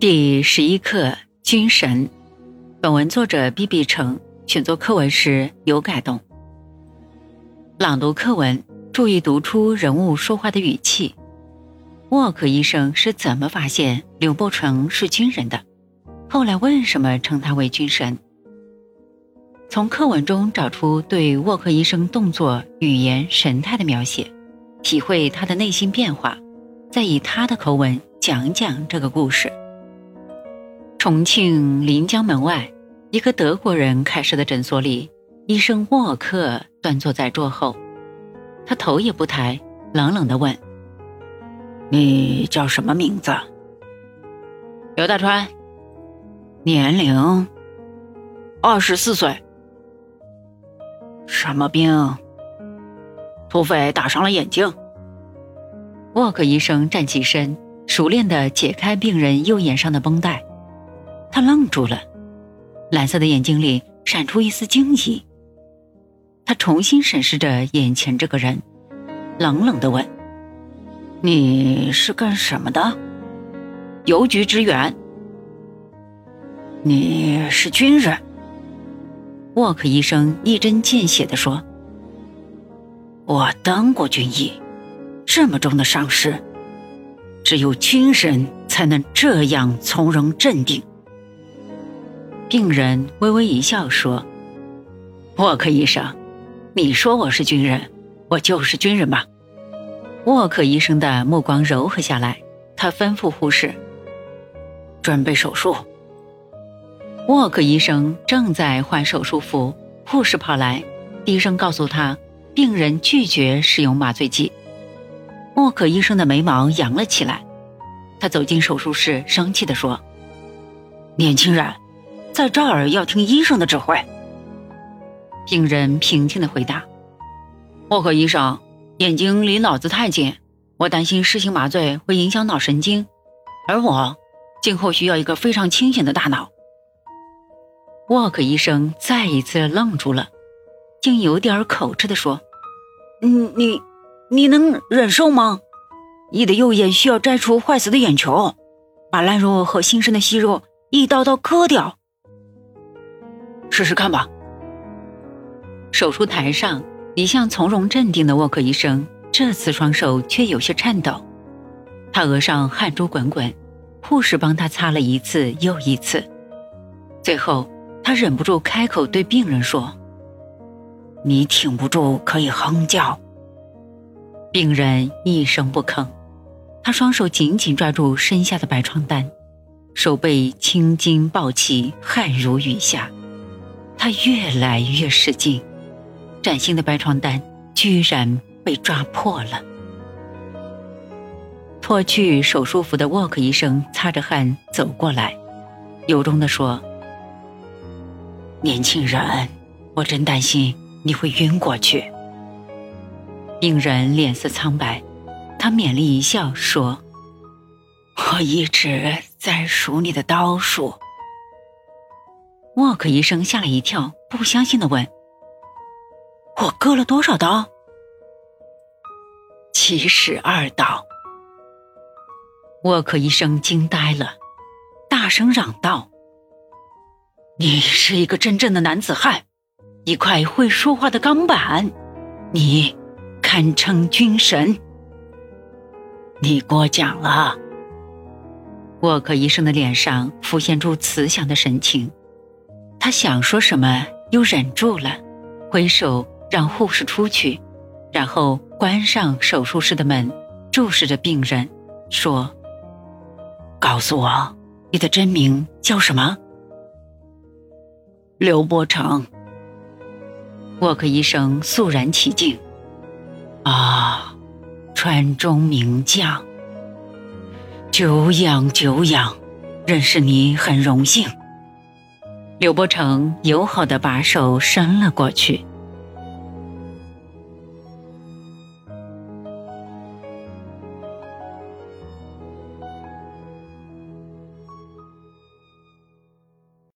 第十一课军神。本文作者毕毕成选作课文时有改动。朗读课文，注意读出人物说话的语气。沃克医生是怎么发现刘伯承是军人的？后来为什么称他为军神？从课文中找出对沃克医生动作、语言、神态的描写，体会他的内心变化，再以他的口吻讲讲这个故事。重庆临江门外，一个德国人开设的诊所里，医生沃克端坐在桌后，他头也不抬，冷冷的问：“你叫什么名字？”刘大川。年龄？二十四岁。什么病？土匪打伤了眼睛。沃克医生站起身，熟练地解开病人右眼上的绷带。他愣住了，蓝色的眼睛里闪出一丝惊疑。他重新审视着眼前这个人，冷冷地问：“你是干什么的？”“邮局职员。”“你是军人？”沃克医生一针见血地说：“我当过军医，这么重的伤势，只有军人才能这样从容镇定。”病人微微一笑说：“沃克医生，你说我是军人，我就是军人吧？”沃克医生的目光柔和下来，他吩咐护士：“准备手术。”沃克医生正在换手术服，护士跑来，低声告诉他：“病人拒绝使用麻醉剂。”沃克医生的眉毛扬了起来，他走进手术室，生气地说：“年轻人！”在这儿要听医生的指挥。病人平静的回答：“沃克医生，眼睛离脑子太近，我担心施行麻醉会影响脑神经，而我今后需要一个非常清醒的大脑。”沃克医生再一次愣住了，竟有点口吃的说：“嗯，你，你能忍受吗？你的右眼需要摘除坏死的眼球，把烂肉和新生的息肉一刀刀割掉。”试试看吧。手术台上，一向从容镇定的沃克医生，这次双手却有些颤抖。他额上汗珠滚滚，护士帮他擦了一次又一次。最后，他忍不住开口对病人说：“你挺不住可以哼叫。”病人一声不吭，他双手紧紧抓住身下的白床单，手背青筋暴起，汗如雨下。他越来越使劲，崭新的白床单居然被抓破了。脱去手术服的沃克医生擦着汗走过来，由衷地说：“年轻人，我真担心你会晕过去。”病人脸色苍白，他勉力一笑说：“我一直在数你的刀数。”沃克医生吓了一跳，不相信的问：“我割了多少刀？”“七十二刀。”沃克医生惊呆了，大声嚷道：“你是一个真正的男子汉，一块会说话的钢板，你堪称军神。”你过奖了。沃克医生的脸上浮现出慈祥的神情。他想说什么，又忍住了，挥手让护士出去，然后关上手术室的门，注视着病人，说：“告诉我，你的真名叫什么？”刘伯承。沃克医生肃然起敬：“啊，川中名将，久仰久仰，认识你很荣幸。”刘伯承友好的把手伸了过去。